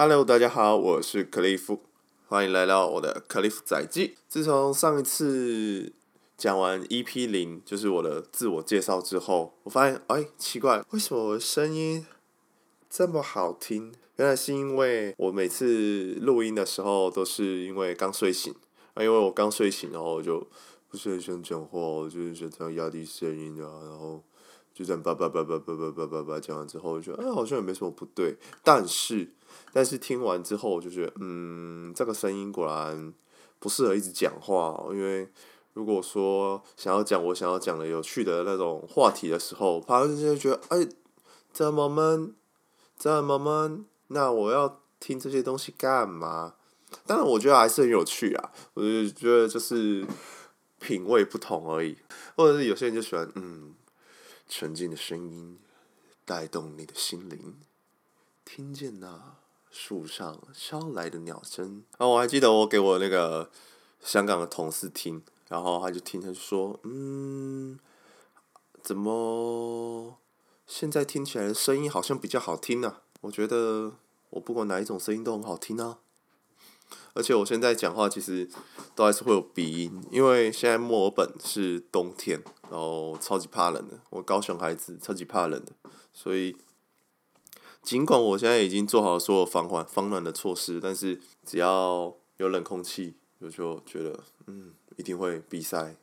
Hello，大家好，我是克利夫，欢迎来到我的克利夫载记。自从上一次讲完 EP 零，就是我的自我介绍之后，我发现，哎，奇怪，为什么我的声音这么好听？原来是因为我每次录音的时候都是因为刚睡醒，啊，因为我刚睡醒，然后我就不是很想讲话，我就是想这样压低声音啊，然后就这样叭叭叭叭叭叭叭叭叭讲完之后，我就觉得，哎，好像也没什么不对，但是。但是听完之后，我就觉得，嗯，这个声音果然不适合一直讲话。因为如果说想要讲我想要讲的有趣的那种话题的时候，旁边就觉得，哎，这么闷，这么闷，那我要听这些东西干嘛？当然，我觉得还是很有趣啊。我就觉得就是品味不同而已，或者是有些人就喜欢，嗯，纯净的声音带动你的心灵，听见呐。树上捎来的鸟声，然后我还记得我给我那个香港的同事听，然后他就听，他就说：“嗯，怎么现在听起来声音好像比较好听呢？”我觉得我不管哪一种声音都很好听啊，而且我现在讲话其实都还是会有鼻音，因为现在墨尔本是冬天，然后超级怕冷的，我高雄孩子超级怕冷的，所以。尽管我现在已经做好所有防寒、防暖的措施，但是只要有冷空气，我就觉得嗯，一定会鼻塞，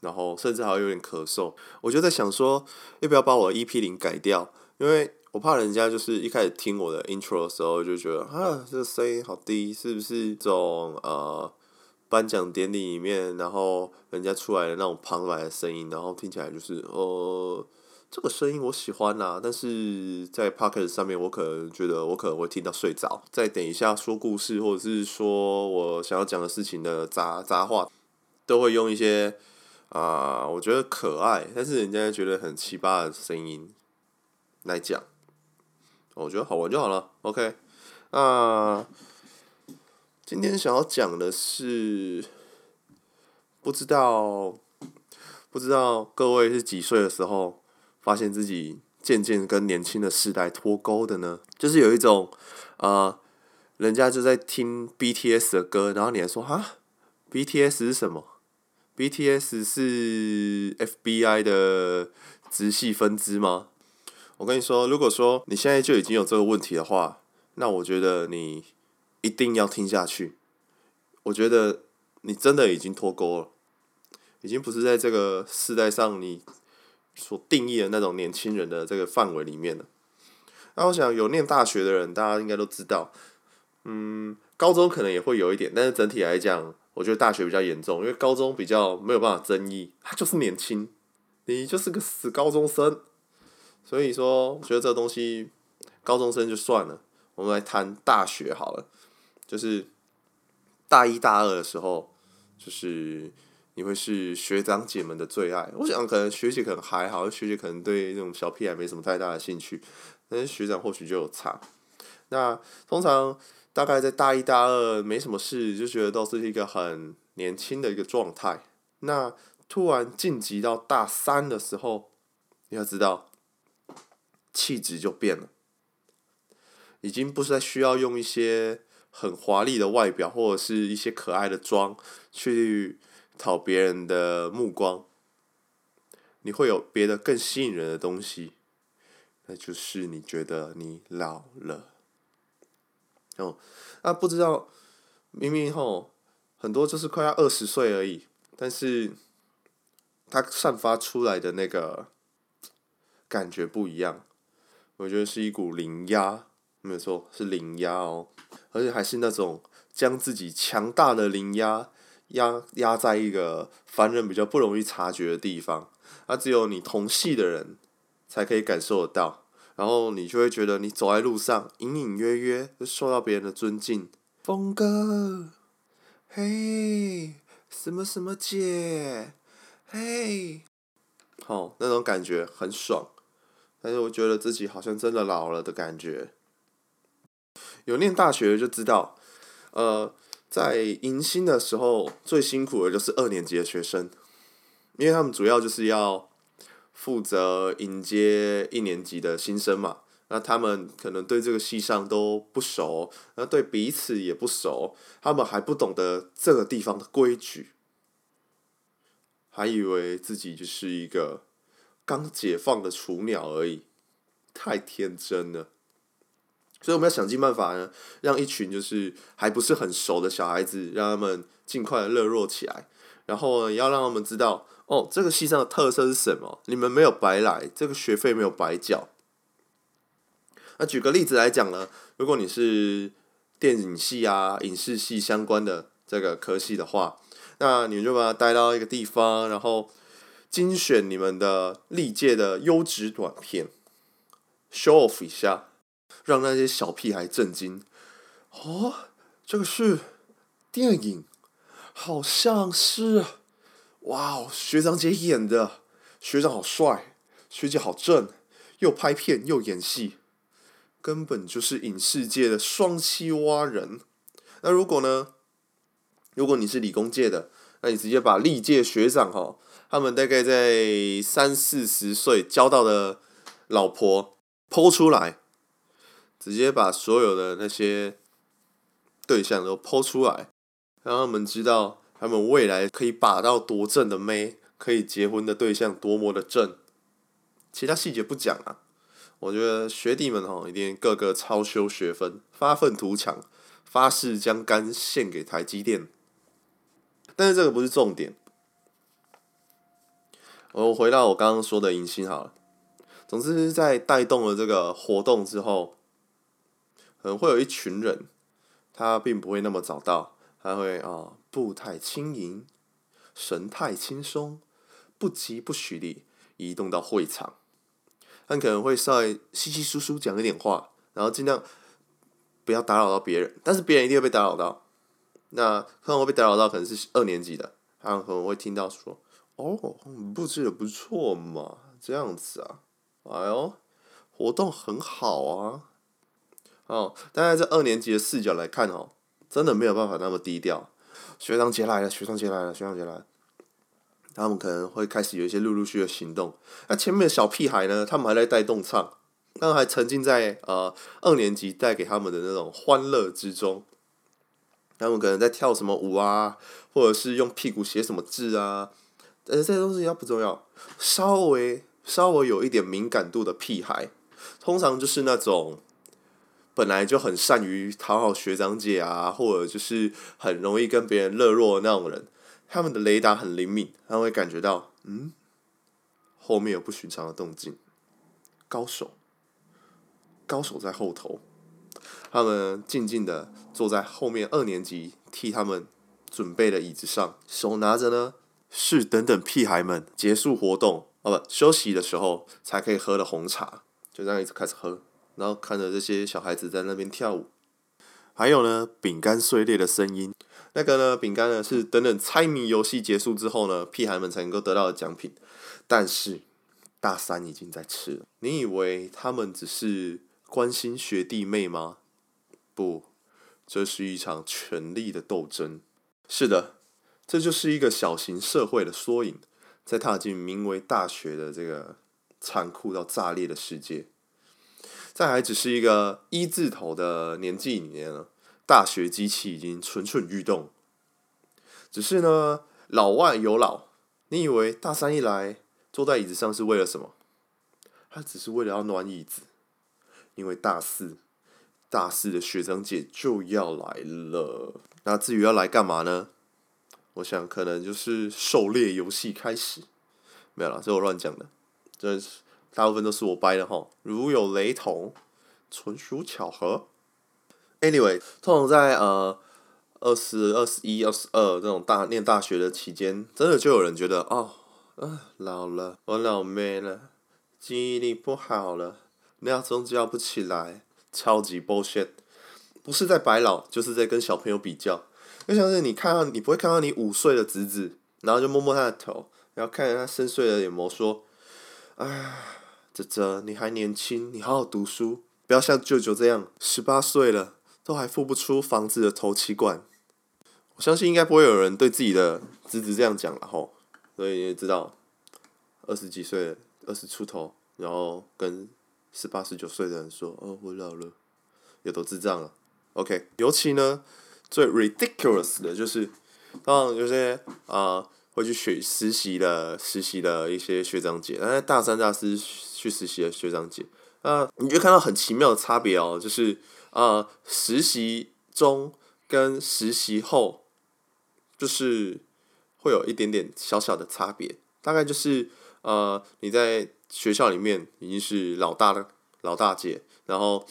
然后甚至还有点咳嗽。我就在想说，要不要把我的 EP 零改掉？因为我怕人家就是一开始听我的 intro 的时候就觉得啊，这个声音好低，是不是这种呃颁奖典礼里面，然后人家出来的那种旁白的声音，然后听起来就是呃。这个声音我喜欢呐、啊，但是在 Pocket 上面，我可能觉得我可能会听到睡着。再等一下说故事，或者是说我想要讲的事情的杂杂话，都会用一些啊、我觉得可爱，但是人家觉得很奇葩的声音来讲。我觉得好玩就好了。OK，那今天想要讲的是，不知道不知道各位是几岁的时候。发现自己渐渐跟年轻的世代脱钩的呢，就是有一种，呃，人家就在听 BTS 的歌，然后你还说哈，BTS 是什么？BTS 是 FBI 的直系分支吗？我跟你说，如果说你现在就已经有这个问题的话，那我觉得你一定要听下去。我觉得你真的已经脱钩了，已经不是在这个世代上你。所定义的那种年轻人的这个范围里面的，那我想有念大学的人，大家应该都知道，嗯，高中可能也会有一点，但是整体来讲，我觉得大学比较严重，因为高中比较没有办法争议，他就是年轻，你就是个死高中生，所以说，我觉得这东西，高中生就算了，我们来谈大学好了，就是大一大二的时候，就是。你会是学长姐们的最爱。我想可能学姐可能还好，学姐可能对那种小屁孩没什么太大的兴趣，但是学长或许就有差。那通常大概在大一大二没什么事，就觉得都是一个很年轻的一个状态。那突然晋级到大三的时候，你要知道，气质就变了，已经不是在需要用一些很华丽的外表或者是一些可爱的妆去。讨别人的目光，你会有别的更吸引人的东西，那就是你觉得你老了。哦，那不知道明明吼很多就是快要二十岁而已，但是他散发出来的那个感觉不一样，我觉得是一股灵压，没有错，是灵压哦，而且还是那种将自己强大的灵压。压压在一个凡人比较不容易察觉的地方，那只有你同系的人才可以感受得到，然后你就会觉得你走在路上，隐隐约约受到别人的尊敬。峰哥，嘿，什么什么姐，嘿，好，那种感觉很爽，但是我觉得自己好像真的老了的感觉。有念大学就知道，呃。在迎新的时候，最辛苦的就是二年级的学生，因为他们主要就是要负责迎接一年级的新生嘛。那他们可能对这个系上都不熟，那对彼此也不熟，他们还不懂得这个地方的规矩，还以为自己就是一个刚解放的雏鸟而已，太天真了。所以我们要想尽办法呢，让一群就是还不是很熟的小孩子，让他们尽快的热络起来，然后呢，要让他们知道，哦，这个系上的特色是什么？你们没有白来，这个学费没有白缴。那举个例子来讲呢，如果你是电影系啊、影视系相关的这个科系的话，那你就把它带到一个地方，然后精选你们的历届的优质短片，show off 一下，让那些小屁孩震惊。哦，这个是电影，好像是，哇哦，学长姐演的，学长好帅，学姐好正，又拍片又演戏。根本就是影视界的双栖蛙人。那如果呢？如果你是理工界的，那你直接把历届学长哈，他们大概在三四十岁交到的老婆剖出来，直接把所有的那些对象都剖出来，让他们知道他们未来可以把到多正的妹，可以结婚的对象多么的正。其他细节不讲啊。我觉得学弟们吼，一定个个超修学分，发愤图强，发誓将肝献给台积电。但是这个不是重点。我回到我刚刚说的迎新好了。总之，在带动了这个活动之后，可能会有一群人，他并不会那么早到，他会啊、步态轻盈，神态轻松，不疾不徐地移动到会场。他可能会稍微稀稀疏疏讲一点话，然后尽量不要打扰到别人，但是别人一定会被打扰到。那可能会被打扰到，可能是二年级的，他可能会听到说：“哦，布置的不错嘛，这样子啊，哎呦，活动很好啊。”哦，但在这二年级的视角来看哦，真的没有办法那么低调。学长姐来了，学长姐来了，学长姐来。他们可能会开始有一些陆陆续的行动。那前面的小屁孩呢？他们还在带动唱，他们还沉浸在呃二年级带给他们的那种欢乐之中。他们可能在跳什么舞啊，或者是用屁股写什么字啊。但是这些东西要不重要，稍微稍微有一点敏感度的屁孩，通常就是那种本来就很善于讨好学长姐啊，或者就是很容易跟别人热络的那种人。他们的雷达很灵敏，他会感觉到，嗯，后面有不寻常的动静，高手，高手在后头。他们静静的坐在后面二年级替他们准备的椅子上，手拿着呢，是等等屁孩们结束活动哦不休息的时候才可以喝的红茶，就这样一直开始喝，然后看着这些小孩子在那边跳舞，还有呢，饼干碎裂的声音。那个呢，饼干呢是等等猜谜游戏结束之后呢，屁孩们才能够得到的奖品。但是大三已经在吃了，你以为他们只是关心学弟妹吗？不，这是一场权力的斗争。是的，这就是一个小型社会的缩影，在踏进名为大学的这个残酷到炸裂的世界。在还只是一个一字头的年纪里面呢。大学机器已经蠢蠢欲动，只是呢，老外有老。你以为大三一来坐在椅子上是为了什么？他只是为了要暖椅子，因为大四，大四的学长姐就要来了。那至于要来干嘛呢？我想可能就是狩猎游戏开始。没有啦，这我乱讲的，真是大部分都是我掰的哈。如有雷同，纯属巧合。Anyway，通常在呃二十二十一、二十二这种大念大学的期间，真的就有人觉得哦，啊老了，我老妹了，记忆力不好了，闹钟叫不起来，超级 bullshit，不是在白老，就是在跟小朋友比较。就像是你看到你不会看到你五岁的侄子，然后就摸摸他的头，然后看着他深邃的眼眸说：“哎，哲哲，你还年轻，你好好读书，不要像舅舅这样，十八岁了。”都还付不出房子的头期款，我相信应该不会有人对自己的侄子这样讲了吼，所以你也知道，二十几岁，二十出头，然后跟十八十九岁的人说：“哦，我老了，也都智障了。”OK，尤其呢，最 ridiculous 的就是，当然有些啊、会去学实习的实习的一些学长姐，但是大三大四去实习的学长姐，啊、你就看到很奇妙的差别哦，就是啊、呃，实习中跟实习后，就是会有一点点小小的差别，大概就是呃，你在学校里面已经是老大的老大姐，然后。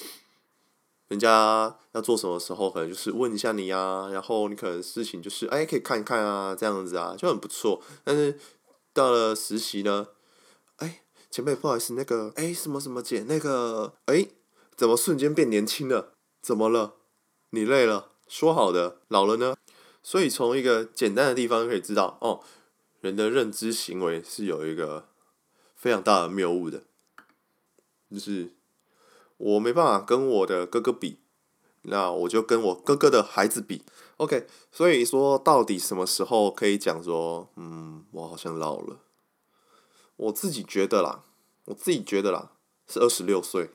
人家要做什么时候，可能就是问一下你啊，然后你可能事情就是哎，可以看一看啊，这样子啊，就很不错。但是到了实习呢，哎，前辈不好意思，那个哎什么什么姐，那个哎怎么瞬间变年轻了？怎么了？你累了？说好的老了呢？所以从一个简单的地方可以知道，哦，人的认知行为是有一个非常大的谬误的，就是。我没办法跟我的哥哥比，那我就跟我哥哥的孩子比。OK，所以说到底什么时候可以讲说，嗯，我好像老了？我自己觉得啦，我自己觉得啦，是二十六岁，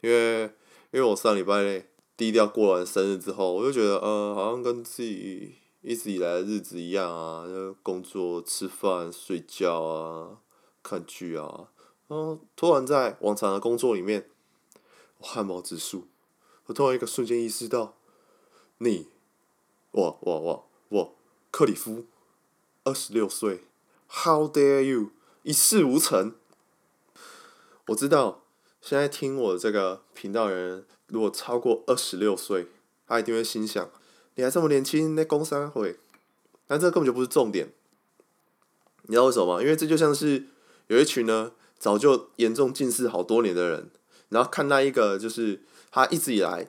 因为因为我上礼拜低调过完生日之后，我就觉得，呃，好像跟自己一直以来的日子一样啊，就工作、吃饭、睡觉啊，看剧啊，然后突然在往常的工作里面。汗毛直竖，我突然一个瞬间意识到，你，我我我我，克里夫，二十六岁，How dare you，一事无成。我知道，现在听我这个频道的人，如果超过二十六岁，他一定会心想，你还这么年轻，那工三会，但这根本就不是重点。你知道为什么吗？因为这就像是有一群呢，早就严重近视好多年的人。然后看那一个，就是他一直以来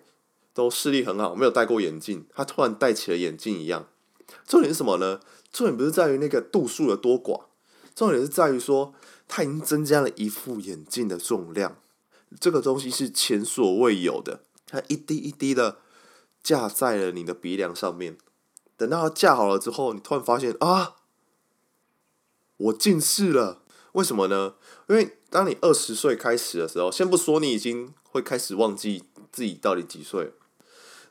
都视力很好，没有戴过眼镜，他突然戴起了眼镜一样。重点是什么呢？重点不是在于那个度数的多寡，重点是在于说他已经增加了一副眼镜的重量，这个东西是前所未有的。它一滴一滴的架在了你的鼻梁上面，等到它架好了之后，你突然发现啊，我近视了。为什么呢？因为当你二十岁开始的时候，先不说你已经会开始忘记自己到底几岁，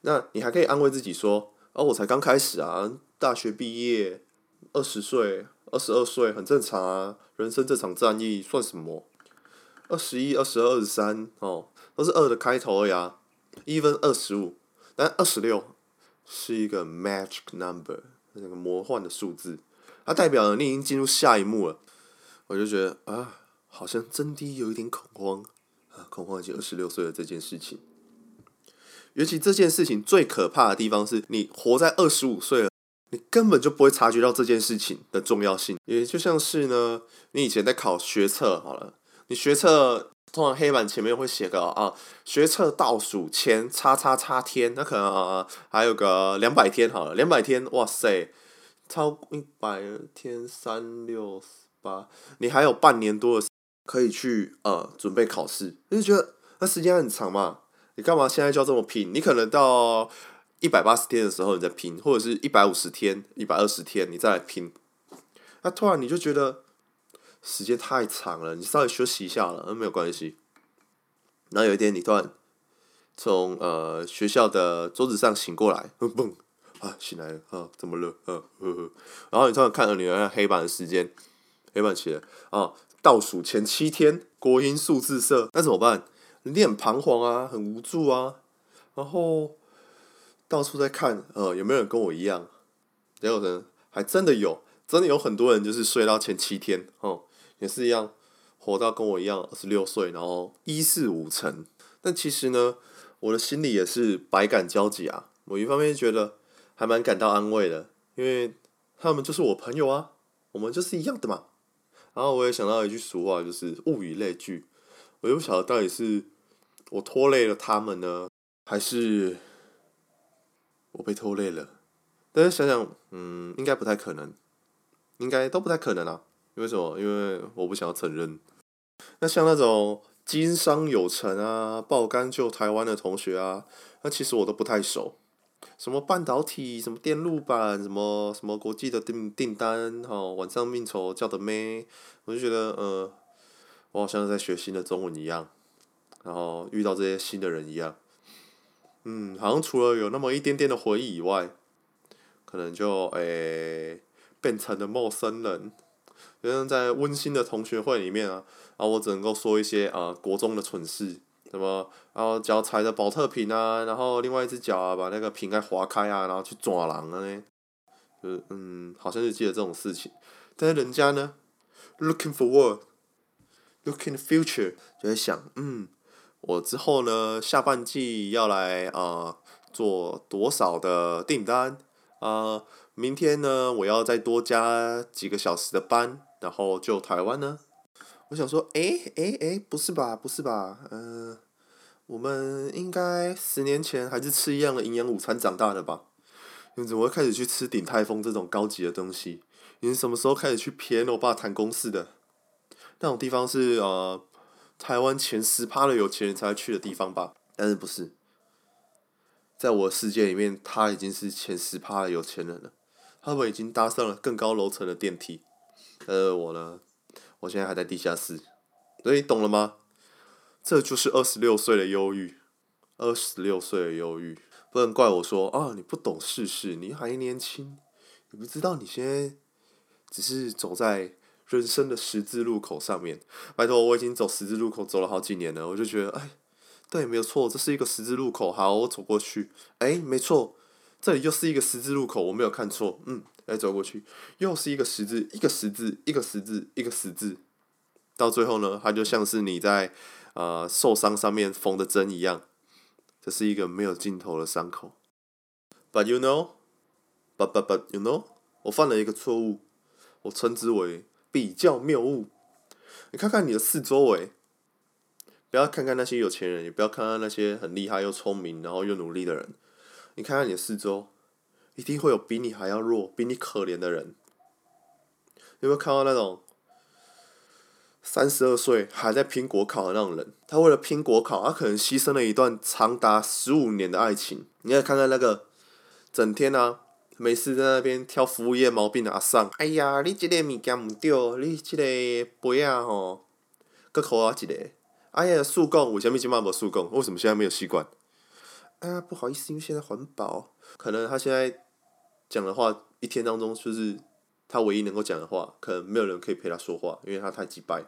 那你还可以安慰自己说：“哦，我才刚开始啊，大学毕业，二十岁、二十二岁很正常啊，人生这场战役算什么？二十一、二十二、二十三，哦，都是二的开头而已啊，even 二十五，但二十六是一个 magic number，那个魔幻的数字，它代表了你已经进入下一幕了。”我就觉得啊，好像真的有一点恐慌啊，恐慌已经二十六岁了这件事情。尤其这件事情最可怕的地方是，你活在二十五岁了，你根本就不会察觉到这件事情的重要性。也就像是呢，你以前在考学测好了，你学测通常黑板前面会写个啊，学测倒数前叉叉叉天，那可能啊还有个两百天好了，两百天，哇塞，超一百天三六。八，你还有半年多的可以去呃准备考试，你就觉得那时间很长嘛？你干嘛现在就要这么拼？你可能到一百八十天的时候你再拼，或者是一百五十天、一百二十天你再来拼。那突然你就觉得时间太长了，你稍微休息一下了，那没有关系。然后有一天你突然从呃学校的桌子上醒过来，嘣嘣啊醒来了啊怎么了？啊呵呵，然后你突然看到你那黑板的时间。黑板写啊，倒数前七天，国英数字社，那怎么办？你很彷徨啊，很无助啊，然后到处在看，呃，有没有人跟我一样？也有人，还真的有，真的有很多人就是睡到前七天，哦，也是一样，活到跟我一样二十六岁，然后一事无成。但其实呢，我的心里也是百感交集啊。我一方面觉得还蛮感到安慰的，因为他们就是我朋友啊，我们就是一样的嘛。然后我也想到一句俗话，就是物以类聚。我又不晓得到底是我拖累了他们呢，还是我被拖累了。但是想想，嗯，应该不太可能，应该都不太可能啊。因为什么？因为我不想要承认。那像那种经商有成啊、爆肝救台湾的同学啊，那其实我都不太熟。什么半导体，什么电路板，什么什么国际的订订单，哦，晚上应酬叫的妹，我就觉得，呃，我好像在学新的中文一样，然后遇到这些新的人一样。嗯，好像除了有那么一点点的回忆以外，可能就诶、变成了陌生人。就像在温馨的同学会里面啊，啊我只能够说一些啊国中的蠢事，什么然后脚踩着保特瓶啊，然后另外一只脚啊把那个瓶盖划开啊，然后去抓狼啊呢，就是嗯，好像是记得这种事情。但是人家呢，looking forward，looking the future，就在想嗯。我之后呢，下半季要来啊、做多少的订单啊、明天呢，我要再多加几个小时的班，然后就台湾呢。我想说，诶诶诶，不是吧，不是吧？嗯、我们应该十年前还是吃一样的营养午餐长大的吧？你怎么会开始去吃鼎泰丰这种高级的东西？你什么时候开始去骗我爸谈公事的？那种地方是呃。台湾前十趴的有钱人才会去的地方吧，但是不是，在我的世界里面，他已经是前十趴的有钱人了。他们已经搭上了更高楼层的电梯，而我呢，我现在还在地下室。所以懂了吗？这就是二十六岁的忧郁，二十六岁的忧郁，不能怪我说啊，你不懂世事，你还年轻，你不知道你现在只是走在。人生的十字路口上面，拜托，我已经走十字路口走了好几年了，我就觉得，哎，对，没有错，这是一个十字路口，好，我走过去，哎，没错，这里又是一个十字路口，我没有看错，嗯，再走过去，又是一个十字，一个十字，一个十字，一个十字，到最后呢，它就像是你在呃受伤上面缝的针一样，这是一个没有尽头的伤口。But you know, but but but you know，我犯了一个错误，我称之为。比较谬误，你看看你的四周围，不要看看那些有钱人，也不要看看那些很厉害又聪明，然后又努力的人。你看看你的四周，一定会有比你还要弱、比你可怜的人。有没有看到那种三十二岁还在拼国考的那种人？他为了拼国考，他可能牺牲了一段长达十五年的爱情。你再看看那个整天啊。没事，在那边挑服务业毛病的阿桑。哎呀，你这个物件唔对，你这个杯啊吼，搁扣我一个。哎呀，速供，为什么今晚没速供？为什么现在没有吸管？哎呀，不好意思，因为现在环保。可能他现在讲的话，一天当中就是他唯一能够讲的话，可能没有人可以陪他说话，因为他太急掰。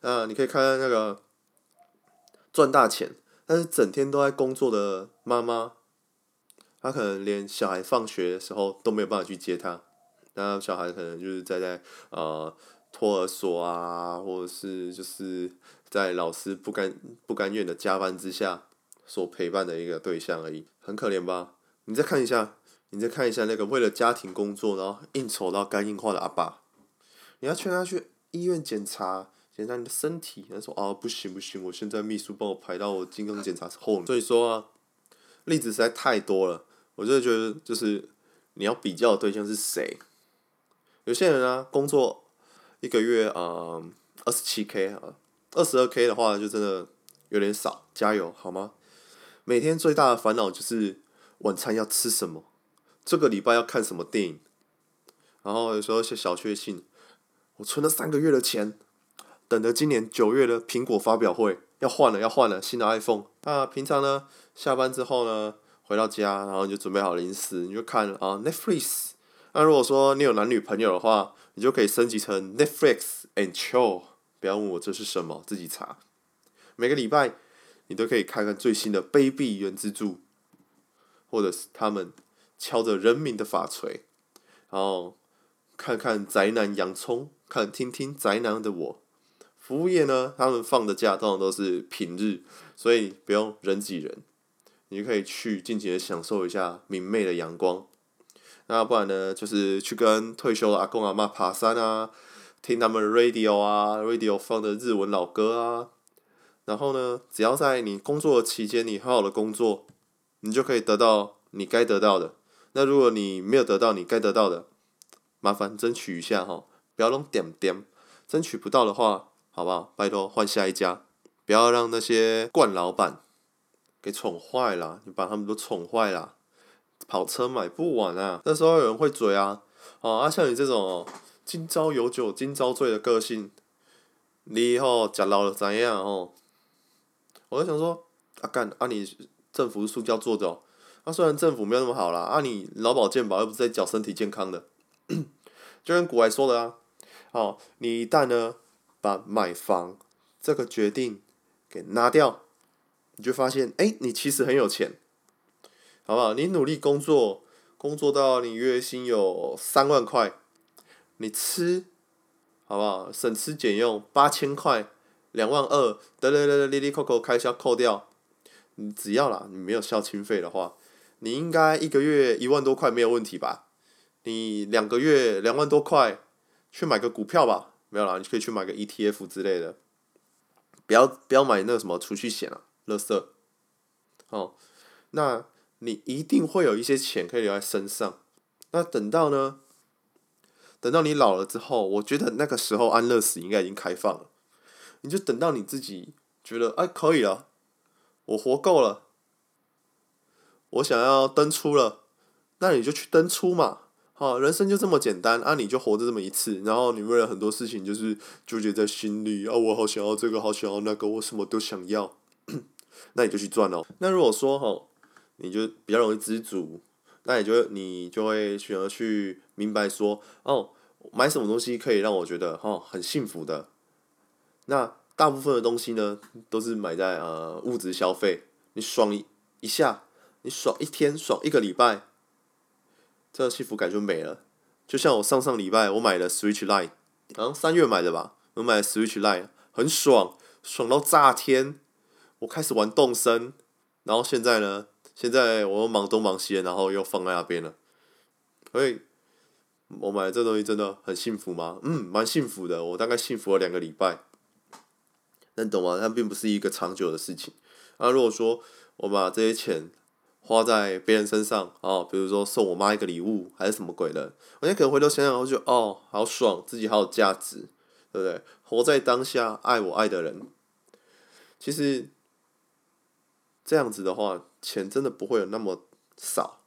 啊，你可以看看那个赚大钱，但是整天都在工作的妈妈。她可能连小孩放学的时候都没有办法去接他，那小孩可能就是在在呃托儿所啊，或者是就是在老师不甘不甘愿的加班之下所陪伴的一个对象而已，很可怜吧？你再看一下，你再看一下那个为了家庭工作然后应酬到肝硬化的阿爸，你要劝他去医院检查检查你的身体，他说啊不行不行，我现在秘书帮我排到我健康检查后面，所以说啊，例子实在太多了。我就觉得，就是你要比较的对象是谁？有些人啊，工作一个月啊，二十七 K 啊，二十二 K 的话就真的有点少。加油，好吗？每天最大的烦恼就是晚餐要吃什么，这个礼拜要看什么电影，然后有时候一些小确幸，我存了三个月的钱，等着今年九月的苹果发表会，要换了，要换了新的 iPhone。那平常呢，下班之后呢？回到家，然后你就准备好零食，你就看啊 Netflix。那如果说你有男女朋友的话，你就可以升级成 Netflix and chill。不要问我这是什么，自己查。每个礼拜你都可以看看最新的卑鄙原之助，或者是他们敲着人民的法锤，然后看看宅男洋葱，看听听宅男的我。服务业呢，他们放的假通常都是平日，所以不用人挤人。你就可以去尽情的享受一下明媚的阳光，那不然呢，就是去跟退休的阿公阿妈爬山啊，听他们 radio 啊，radio 放的日文老歌啊，然后呢，只要在你工作期间，你好好的工作，你就可以得到你该得到的。那如果你没有得到你该得到的，麻烦争取一下哈，不要弄点点，争取不到的话，好不好？拜托换下一家，不要让那些惯老板。给宠坏了，你把他们都宠坏了，跑车买不完啊！那时候有人会嘴啊，哦，啊，像你这种哦，今朝有酒今朝醉的个性，你以后吃老了怎样哦？我就想说，啊干，啊你政府是塑胶做的哦，啊虽然政府没有那么好啦，啊你劳保健保又不是在缴身体健康的，就跟古来说的啊，哦，你一旦呢把买房这个决定给拿掉，你就发现，哎，你其实很有钱，好不好？你努力工作，工作到你月薪有三万块，你吃，好不好？省吃俭用八千块。两万二，得得得得，哩哩扣扣开销扣掉，你只要啦，你没有孝亲费的话，你应该一个月一万多块没有问题吧？你两个月两万多块，去买个股票吧，没有啦，你可以去买个 ETF 之类的，不要不要买那个什么储蓄险啊，垃圾。哦，那你一定会有一些钱可以留在身上，那等到呢？等到你老了之后，我觉得那个时候安乐死应该已经开放了。你就等到你自己觉得哎可以了，我活够了，我想要登出了，那你就去登出嘛，好，人生就这么简单啊，你就活着这么一次，然后你为了很多事情就是纠结在心里啊，我好想要这个，好想要那个，我什么都想要，那你就去赚哦。那如果说哈，你就比较容易知足，那你就你就会选择去明白说哦，买什么东西可以让我觉得哈很幸福的。那大部分的东西呢，都是买在呃物质消费。你爽一下，你爽一天，爽一个礼拜，这幸福感就没了。就像我上上礼拜我买了 Switch Lite，然后三月买的吧，我买了 Switch Lite，很爽，爽到炸天。我开始玩动森，然后现在呢，现在我又忙东忙西，然后又放在那边了。所以，我买这东西真的很幸福吗？嗯，蛮幸福的。我大概幸福了两个礼拜。能懂吗？它并不是一个长久的事情。啊，如果说我把这些钱花在别人身上，哦，比如说送我妈一个礼物，还是什么鬼的，我现在可能回头想想，我就哦，好爽，自己好有价值，对不对？活在当下，爱我爱的人。其实这样子的话，钱真的不会有那么少。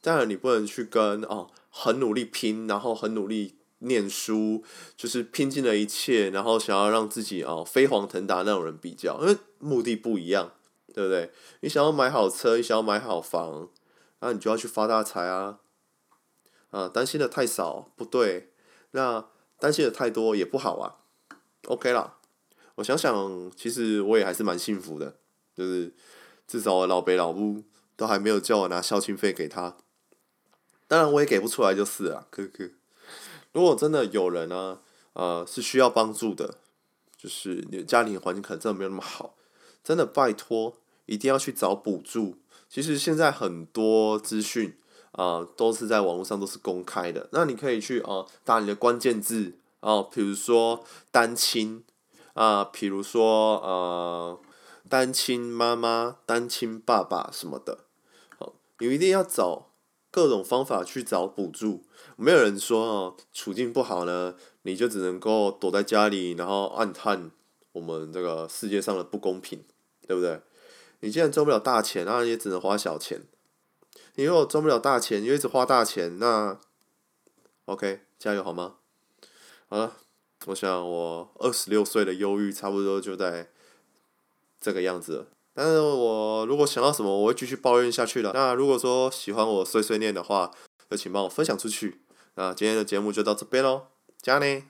当然，你不能去跟哦，很努力拼，然后很努力。念书就是拼尽了一切，然后想要让自己哦飞黄腾达那种人比较，因为目的不一样，对不对？你想要买好车，你想要买好房，那你就要去发大财啊！啊，担心的太少不对，那担心的太多也不好啊。OK 啦，我想想，其实我也还是蛮幸福的，就是至少我老北老母都还没有叫我拿孝亲费给他，当然我也给不出来就是了，可可。如果真的有人呢，呃，是需要帮助的，就是你的家庭环境可能真的没有那么好，真的拜托，一定要去找补助。其实现在很多资讯啊，都是在网络上都是公开的，那你可以去啊、打你的关键字啊，比如说单亲啊，比如说呃，单亲妈妈、单亲爸爸什么的，好，你一定要找。各种方法去找补助，没有人说哦，处境不好呢，你就只能够躲在家里，然后暗叹我们这个世界上的不公平，对不对？你既然赚不了大钱，那也只能花小钱。你如果赚不了大钱，你又一直花大钱，那 OK，加油好吗？好了，我想我二十六岁的忧郁差不多就在这个样子。但是我如果想到什么，我会继续抱怨下去的。那如果说喜欢我碎碎念的话，就请帮我分享出去。那今天的节目就到这边喽，加呢。